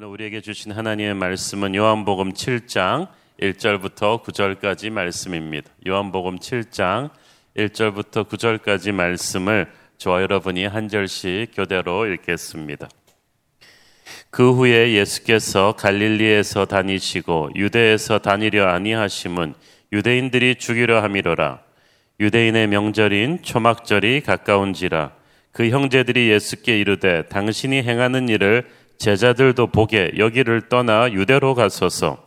오늘 우리에게 주신 하나님의 말씀은 요한복음 7장 1절부터 9절까지 말씀입니다. 요한복음 7장 1절부터 9절까지 말씀을 저와 여러분이 한 절씩 교대로 읽겠습니다. 그 후에 예수께서 갈릴리에서 다니시고 유대에서 다니려 아니하심은 유대인들이 죽이려 함이로라. 유대인의 명절인 초막절이 가까운지라 그 형제들이 예수께 이르되 당신이 행하는 일을 제자들도 보게 여기를 떠나 유대로 가소서.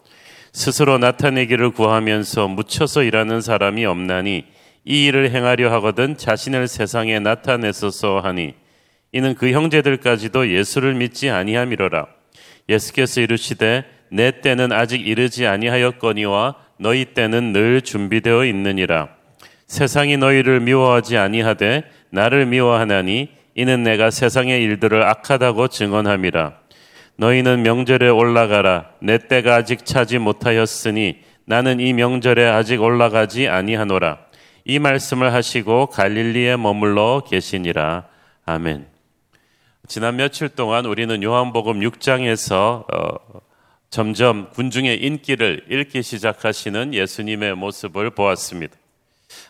스스로 나타내기를 구하면서 묻혀서 일하는 사람이 없나니 이 일을 행하려 하거든 자신을 세상에 나타내소서 하니 이는 그 형제들까지도 예수를 믿지 아니함이로라. 예수께서 이르시되 내 때는 아직 이르지 아니하였거니와 너희 때는 늘 준비되어 있느니라. 세상이 너희를 미워하지 아니하되 나를 미워하나니 이는 내가 세상의 일들을 악하다고 증언함이라 너희는 명절에 올라가라. 내 때가 아직 차지 못하였으니 나는 이 명절에 아직 올라가지 아니하노라. 이 말씀을 하시고 갈릴리에 머물러 계시니라. 아멘. 지난 며칠 동안 우리는 요한복음 6장에서 어, 점점 군중의 인기를 잃기 시작하시는 예수님의 모습을 보았습니다.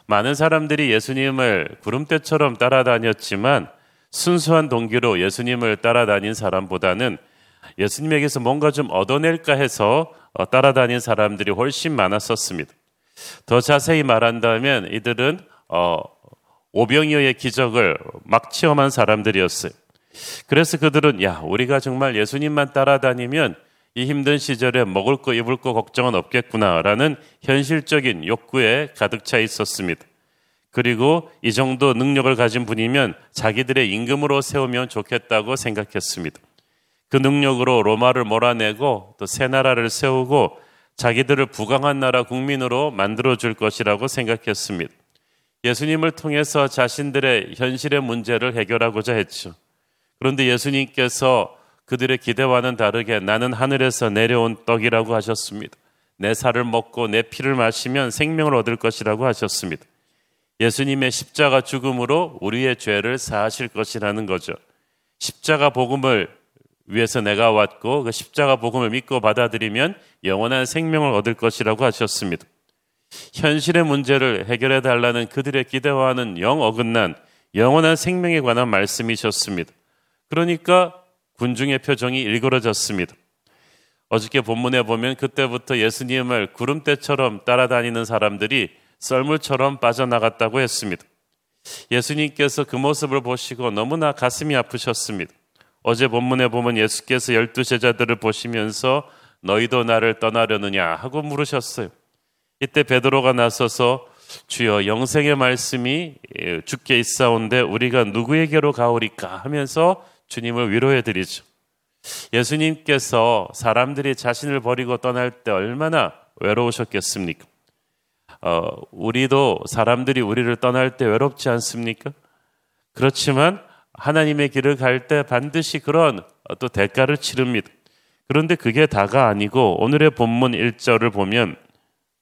많은 사람들이 예수님을 구름대처럼 따라다녔지만 순수한 동기로 예수님을 따라다닌 사람보다는 예수님에게서 뭔가 좀 얻어낼까 해서 어, 따라다닌 사람들이 훨씬 많았었습니다. 더 자세히 말한다면 이들은 어, 오병이어의 기적을 막 체험한 사람들이었어요. 그래서 그들은 야 우리가 정말 예수님만 따라다니면 이 힘든 시절에 먹을 거 입을 거 걱정은 없겠구나라는 현실적인 욕구에 가득 차 있었습니다. 그리고 이 정도 능력을 가진 분이면 자기들의 임금으로 세우면 좋겠다고 생각했습니다. 그 능력으로 로마를 몰아내고 또 새 나라를 세우고 자기들을 부강한 나라 국민으로 만들어 줄 것이라고 생각했습니다. 예수님을 통해서 자신들의 현실의 문제를 해결하고자 했죠. 그런데 예수님께서 그들의 기대와는 다르게 나는 하늘에서 내려온 떡이라고 하셨습니다. 내 살을 먹고 내 피를 마시면 생명을 얻을 것이라고 하셨습니다. 예수님의 십자가 죽음으로 우리의 죄를 사하실 것이라는 거죠. 십자가 복음을 위해서 내가 왔고 그 십자가 복음을 믿고 받아들이면 영원한 생명을 얻을 것이라고 하셨습니다. 현실의 문제를 해결해 달라는 그들의 기대와는 영 어긋난 영원한 생명에 관한 말씀이셨습니다. 그러니까 군중의 표정이 일그러졌습니다. 어저께 본문에 보면 그때부터 예수님을 구름대처럼 따라다니는 사람들이 썰물처럼 빠져나갔다고 했습니다. 예수님께서 그 모습을 보시고 너무나 가슴이 아프셨습니다. 어제 본문에 보면 예수께서 열두 제자들을 보시면서 너희도 나를 떠나려느냐 하고 물으셨어요. 이때 베드로가 나서서 주여 영생의 말씀이 죽게 있사온데 우리가 누구에게로 가오리까 하면서 주님을 위로해 드리죠. 예수님께서 사람들이 자신을 버리고 떠날 때 얼마나 외로우셨겠습니까? 어, 우리도 사람들이 우리를 떠날 때 외롭지 않습니까? 그렇지만 하나님의 길을 갈 때 반드시 그런 또 대가를 치릅니다. 그런데 그게 다가 아니고 오늘의 본문 1절을 보면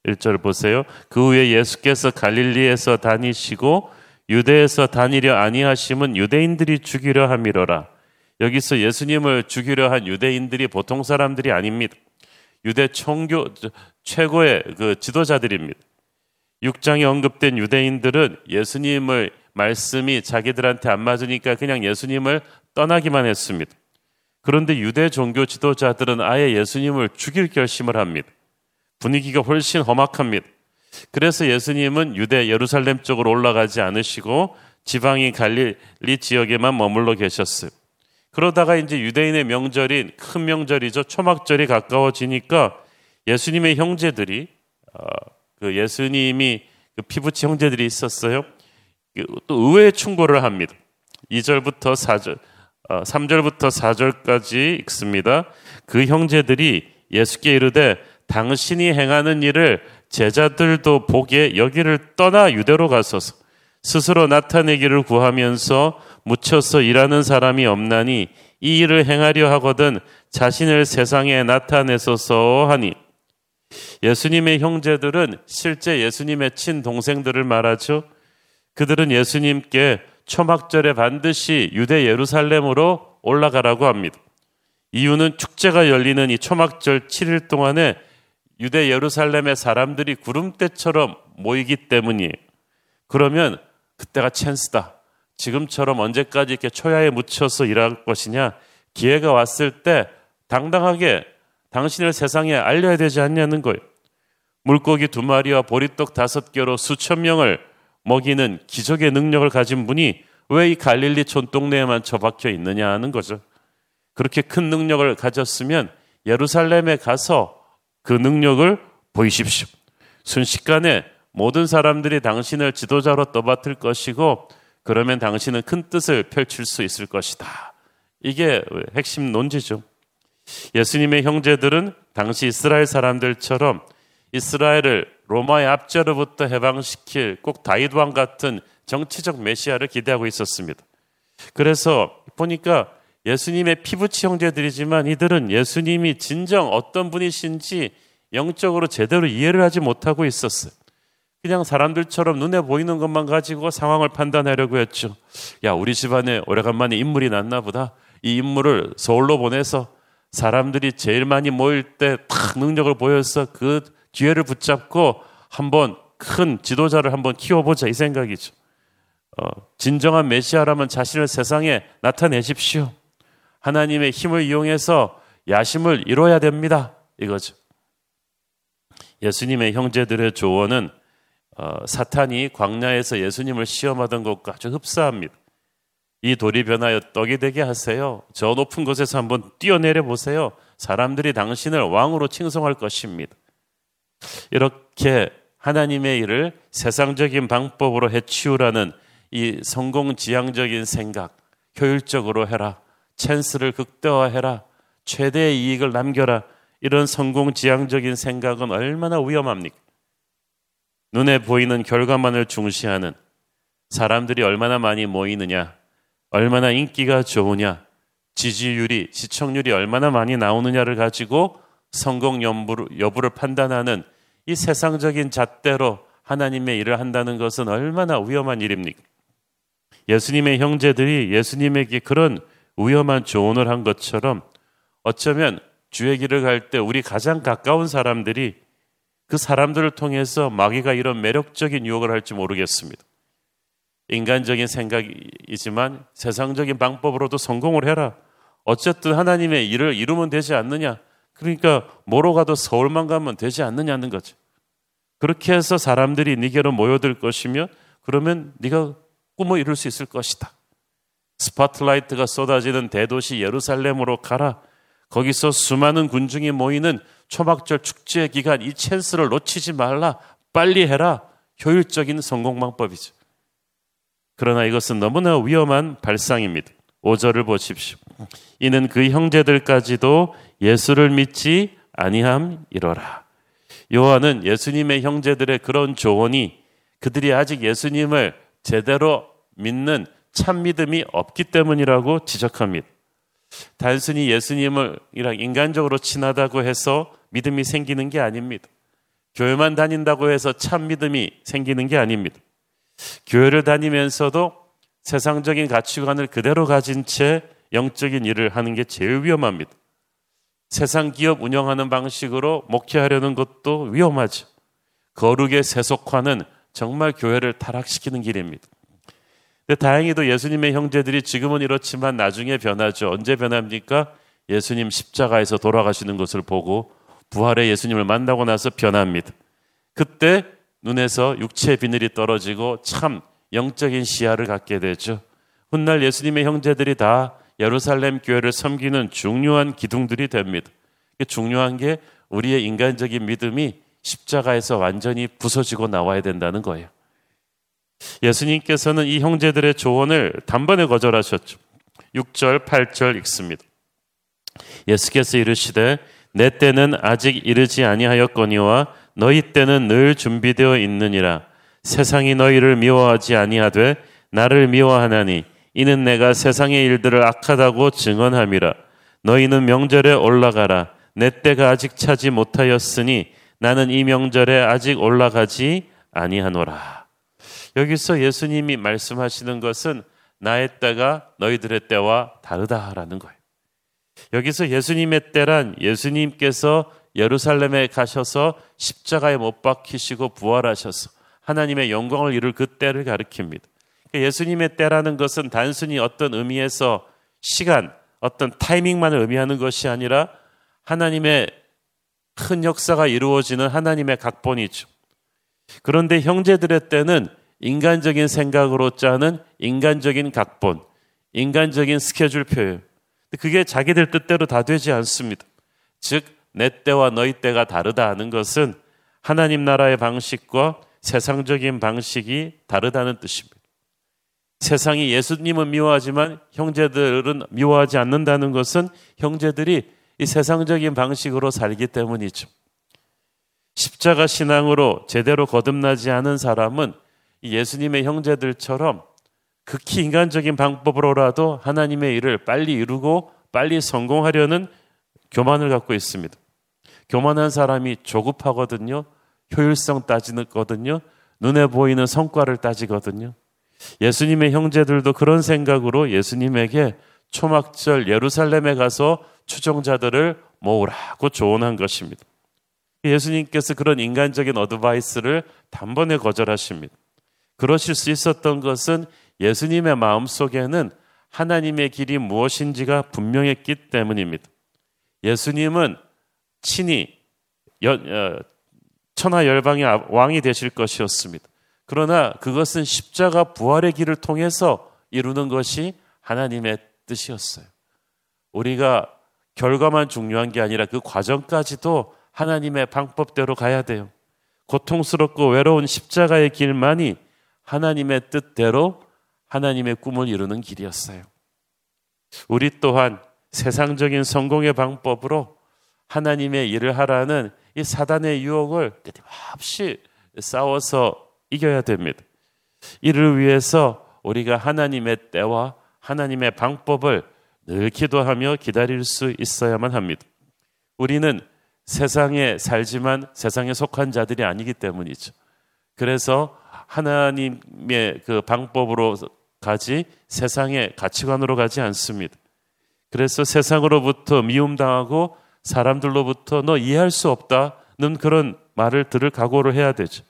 1절 보세요. 그 후에 예수께서 갈릴리에서 다니시고 유대에서 다니려 아니하심은 유대인들이 죽이려 함이로라. 여기서 예수님을 죽이려 한 유대인들이 보통 사람들이 아닙니다. 유대 총교 최고의 그 지도자들입니다. 6장에 언급된 유대인들은 예수님을 말씀이 자기들한테 안 맞으니까 그냥 예수님을 떠나기만 했습니다. 그런데 유대 종교 지도자들은 아예 예수님을 죽일 결심을 합니다. 분위기가 훨씬 험악합니다. 그래서 예수님은 유대 예루살렘 쪽으로 올라가지 않으시고 지방인 갈릴리 지역에만 머물러 계셨어요. 그러다가 이제 유대인의 명절인 큰 명절이죠. 초막절이 가까워지니까 예수님의 형제들이 어, 그 예수님이 그 피부치 형제들이 있었어요. 또 의외의 충고를 합니다. 2절부터 4절, 3절부터 어, 4절까지 읽습니다. 그 형제들이 예수께 이르되 당신이 행하는 일을 제자들도 보게 여기를 떠나 유대로 가소서 스스로 나타내기를 구하면서 묻혀서 일하는 사람이 없나니 이 일을 행하려 하거든 자신을 세상에 나타내소서 하니 예수님의 형제들은 실제 예수님의 친동생들을 말하죠. 그들은 예수님께 초막절에 반드시 유대 예루살렘으로 올라가라고 합니다. 이유는 축제가 열리는 이 초막절 7일 동안에 유대 예루살렘의 사람들이 구름대처럼 모이기 때문이에요. 그러면 그때가 찬스다. 지금처럼 언제까지 이렇게 초야에 묻혀서 일할 것이냐? 기회가 왔을 때 당당하게 당신을 세상에 알려야 되지 않냐는 거예요. 물고기 두 마리와 보리떡 다섯 개로 수천 명을 먹이는 기적의 능력을 가진 분이 왜 이 갈릴리 촌 동네에만 처박혀 있느냐 하는 거죠. 그렇게 큰 능력을 가졌으면 예루살렘에 가서 그 능력을 보이십시오. 순식간에 모든 사람들이 당신을 지도자로 떠받들 것이고 그러면 당신은 큰 뜻을 펼칠 수 있을 것이다. 이게 핵심 논지죠. 예수님의 형제들은 당시 이스라엘 사람들처럼 이스라엘을 로마의 압제로부터 해방시킬 꼭 다윗 왕 같은 정치적 메시아를 기대하고 있었습니다. 그래서 보니까 예수님의 피부치 형제들이지만 이들은 예수님이 진정 어떤 분이신지 영적으로 제대로 이해를 하지 못하고 있었어요. 그냥 사람들처럼 눈에 보이는 것만 가지고 상황을 판단하려고 했죠. 야, 우리 집안에 오래간만에 인물이 났나 보다. 이 인물을 서울로 보내서 사람들이 제일 많이 모일 때 탁 능력을 보여서 그 기회를 붙잡고 한번 큰 지도자를 한번 키워보자 이 생각이죠. 어, 진정한 메시아라면 자신을 세상에 나타내십시오. 하나님의 힘을 이용해서 야심을 이뤄야 됩니다. 이거죠. 예수님의 형제들의 조언은 어, 사탄이 광야에서 예수님을 시험하던 것과 아주 흡사합니다. 이 돌이 변하여 떡이 되게 하세요. 저 높은 곳에서 한번 뛰어내려 보세요. 사람들이 당신을 왕으로 칭송할 것입니다. 이렇게 하나님의 일을 세상적인 방법으로 해치우라는 이 성공지향적인 생각, 효율적으로 해라. 찬스를 극대화해라. 최대의 이익을 남겨라. 이런 성공지향적인 생각은 얼마나 위험합니까? 눈에 보이는 결과만을 중시하는 사람들이 얼마나 많이 모이느냐, 얼마나 인기가 좋으냐, 지지율이, 시청률이 얼마나 많이 나오느냐를 가지고 성공 여부를, 판단하는 이 세상적인 잣대로 하나님의 일을 한다는 것은 얼마나 위험한 일입니까? 예수님의 형제들이 예수님에게 그런 위험한 조언을 한 것처럼 어쩌면 주의 길을 갈 때 우리 가장 가까운 사람들이 그 사람들을 통해서 마귀가 이런 매력적인 유혹을 할지 모르겠습니다. 인간적인 생각이지만 세상적인 방법으로도 성공을 해라. 어쨌든 하나님의 일을 이루면 되지 않느냐. 그러니까 뭐로 가도 서울만 가면 되지 않느냐는 거죠. 그렇게 해서 사람들이 네게로 모여들 것이며 그러면 네가 꿈을 이룰 수 있을 것이다. 스포트라이트가 쏟아지는 대도시 예루살렘으로 가라. 거기서 수많은 군중이 모이는 초막절 축제 기간 이 찬스를 놓치지 말라. 빨리 해라. 효율적인 성공 방법이죠. 그러나 이것은 너무나 위험한 발상입니다. 5절을 보십시오. 이는 그 형제들까지도 예수를 믿지 아니함이로라. 요한은 예수님의 형제들의 그런 조언이 그들이 아직 예수님을 제대로 믿는 참 믿음이 없기 때문이라고 지적합니다. 단순히 예수님을 인간적으로 친하다고 해서 믿음이 생기는 게 아닙니다. 교회만 다닌다고 해서 참 믿음이 생기는 게 아닙니다. 교회를 다니면서도 세상적인 가치관을 그대로 가진 채 영적인 일을 하는 게 제일 위험합니다. 세상 기업 운영하는 방식으로 목회하려는 것도 위험하죠. 거룩의 세속화는 정말 교회를 타락시키는 길입니다. 근데 다행히도 예수님의 형제들이 지금은 이렇지만 나중에 변하죠. 언제 변합니까? 예수님 십자가에서 돌아가시는 것을 보고 부활의 예수님을 만나고 나서 변합니다. 그때 눈에서 육체의 비늘이 떨어지고 참 영적인 시야를 갖게 되죠. 훗날 예수님의 형제들이 다 예루살렘 교회를 섬기는 중요한 기둥들이 됩니다. 중요한 게 우리의 인간적인 믿음이 십자가에서 완전히 부서지고 나와야 된다는 거예요. 예수님께서는 이 형제들의 조언을 단번에 거절하셨죠. 6절, 8절 읽습니다. 예수께서 이르시되 내 때는 아직 이르지 아니하였거니와 너희 때는 늘 준비되어 있느니라. 세상이 너희를 미워하지 아니하되 나를 미워하나니 이는 내가 세상의 일들을 악하다고 증언함이라. 너희는 명절에 올라가라. 내 때가 아직 차지 못하였으니 나는 이 명절에 아직 올라가지 아니하노라. 여기서 예수님이 말씀하시는 것은 나의 때가 너희들의 때와 다르다라는 거예요. 여기서 예수님의 때란 예수님께서 예루살렘에 가셔서 십자가에 못 박히시고 부활하셔서 하나님의 영광을 이룰 그 때를 가리킵니다. 예수님의 때라는 것은 단순히 어떤 의미에서 시간, 어떤 타이밍만을 의미하는 것이 아니라 하나님의 큰 역사가 이루어지는 하나님의 각본이죠. 그런데 형제들의 때는 인간적인 생각으로 짜는 인간적인 각본, 인간적인 스케줄표예요. 그게 자기들 뜻대로 다 되지 않습니다. 즉, 내 때와 너희 때가 다르다 하는 것은 하나님 나라의 방식과 세상적인 방식이 다르다는 뜻입니다. 세상이 예수님은 미워하지만 형제들은 미워하지 않는다는 것은 형제들이 이 세상적인 방식으로 살기 때문이죠. 십자가 신앙으로 제대로 거듭나지 않은 사람은 예수님의 형제들처럼 극히 인간적인 방법으로라도 하나님의 일을 빨리 이루고 빨리 성공하려는 교만을 갖고 있습니다. 교만한 사람이 조급하거든요. 효율성 따지거든요. 눈에 보이는 성과를 따지거든요. 예수님의 형제들도 그런 생각으로 예수님에게 초막절 예루살렘에 가서 추종자들을 모으라고 조언한 것입니다. 예수님께서 그런 인간적인 어드바이스를 단번에 거절하십니다. 그러실 수 있었던 것은 예수님의 마음 속에는 하나님의 길이 무엇인지가 분명했기 때문입니다. 예수님은 친히 어, 천하 열방의 왕이 되실 것이었습니다. 그러나 그것은 십자가 부활의 길을 통해서 이루는 것이 하나님의 뜻이었어요. 우리가 결과만 중요한 게 아니라 그 과정까지도 하나님의 방법대로 가야 돼요. 고통스럽고 외로운 십자가의 길만이 하나님의 뜻대로 하나님의 꿈을 이루는 길이었어요. 우리 또한 세상적인 성공의 방법으로 하나님의 일을 하라는 이 사단의 유혹을 끊임없이 싸워서 이겨야 됩니다. 이를 위해서 우리가 하나님의 때와 하나님의 방법을 늘 기도하며 기다릴 수 있어야만 합니다. 우리는 세상에 살지만 세상에 속한 자들이 아니기 때문이죠. 그래서 하나님의 그 방법으로 가지 세상의 가치관으로 가지 않습니다. 그래서 세상으로부터 미움당하고 사람들로부터 너 이해할 수 없다는 그런 말을 들을 각오를 해야 되죠.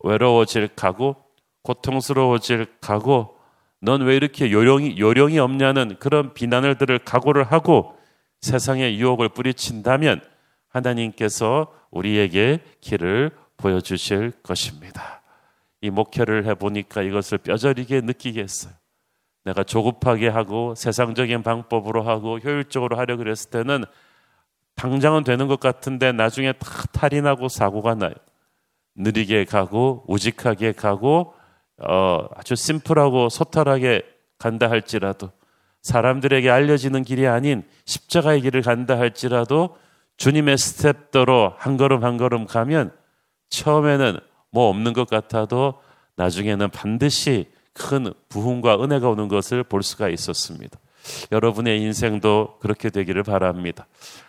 외로워질 각오, 고통스러워질 각오, 넌왜 이렇게 요령이, 요령이 없냐는 그런 비난을 들을 각오를 하고 세상의 유혹을 뿌리친다면 하나님께서 우리에게 길을 보여주실 것입니다. 이 목회를 해보니까 이것을 뼈저리게 느끼게 했어요. 내가 조급하게 하고 세상적인 방법으로 하고 효율적으로 하려 그랬을 때는 당장은 되는 것 같은데 나중에 다 탈이 나고 사고가 나요. 느리게 가고 우직하게 가고 어, 아주 심플하고 소탈하게 간다 할지라도 사람들에게 알려지는 길이 아닌 십자가의 길을 간다 할지라도 주님의 스텝대로 한 걸음 한 걸음 가면 처음에는 뭐 없는 것 같아도 나중에는 반드시 큰 부흥과 은혜가 오는 것을 볼 수가 있었습니다. 여러분의 인생도 그렇게 되기를 바랍니다.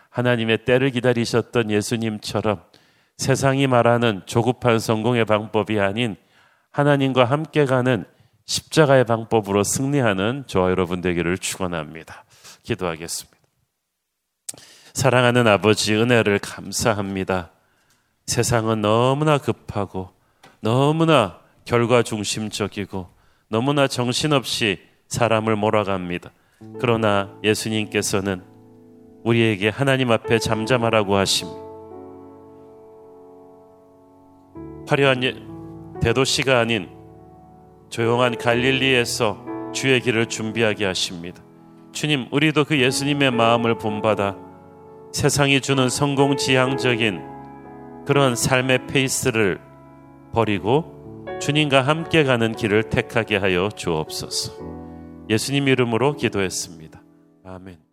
하나님의 때를 기다리셨던 예수님처럼 세상이 말하는 조급한 성공의 방법이 아닌 하나님과 함께 가는 십자가의 방법으로 승리하는 저와 여러분 되기를 축원합니다. 기도하겠습니다. 사랑하는 아버지 은혜를 감사합니다. 세상은 너무나 급하고 너무나 결과 중심적이고 너무나 정신없이 사람을 몰아갑니다. 그러나 예수님께서는 우리에게 하나님 앞에 잠잠하라고 하십니다. 화려한 예, 대도시가 아닌 조용한 갈릴리에서 주의 길을 준비하게 하십니다. 주님, 우리도 그 예수님의 마음을 본받아 세상이 주는 성공 지향적인 그런 삶의 페이스를 버리고 주님과 함께 가는 길을 택하게 하여 주옵소서. 예수님 이름으로 기도했습니다. 아멘.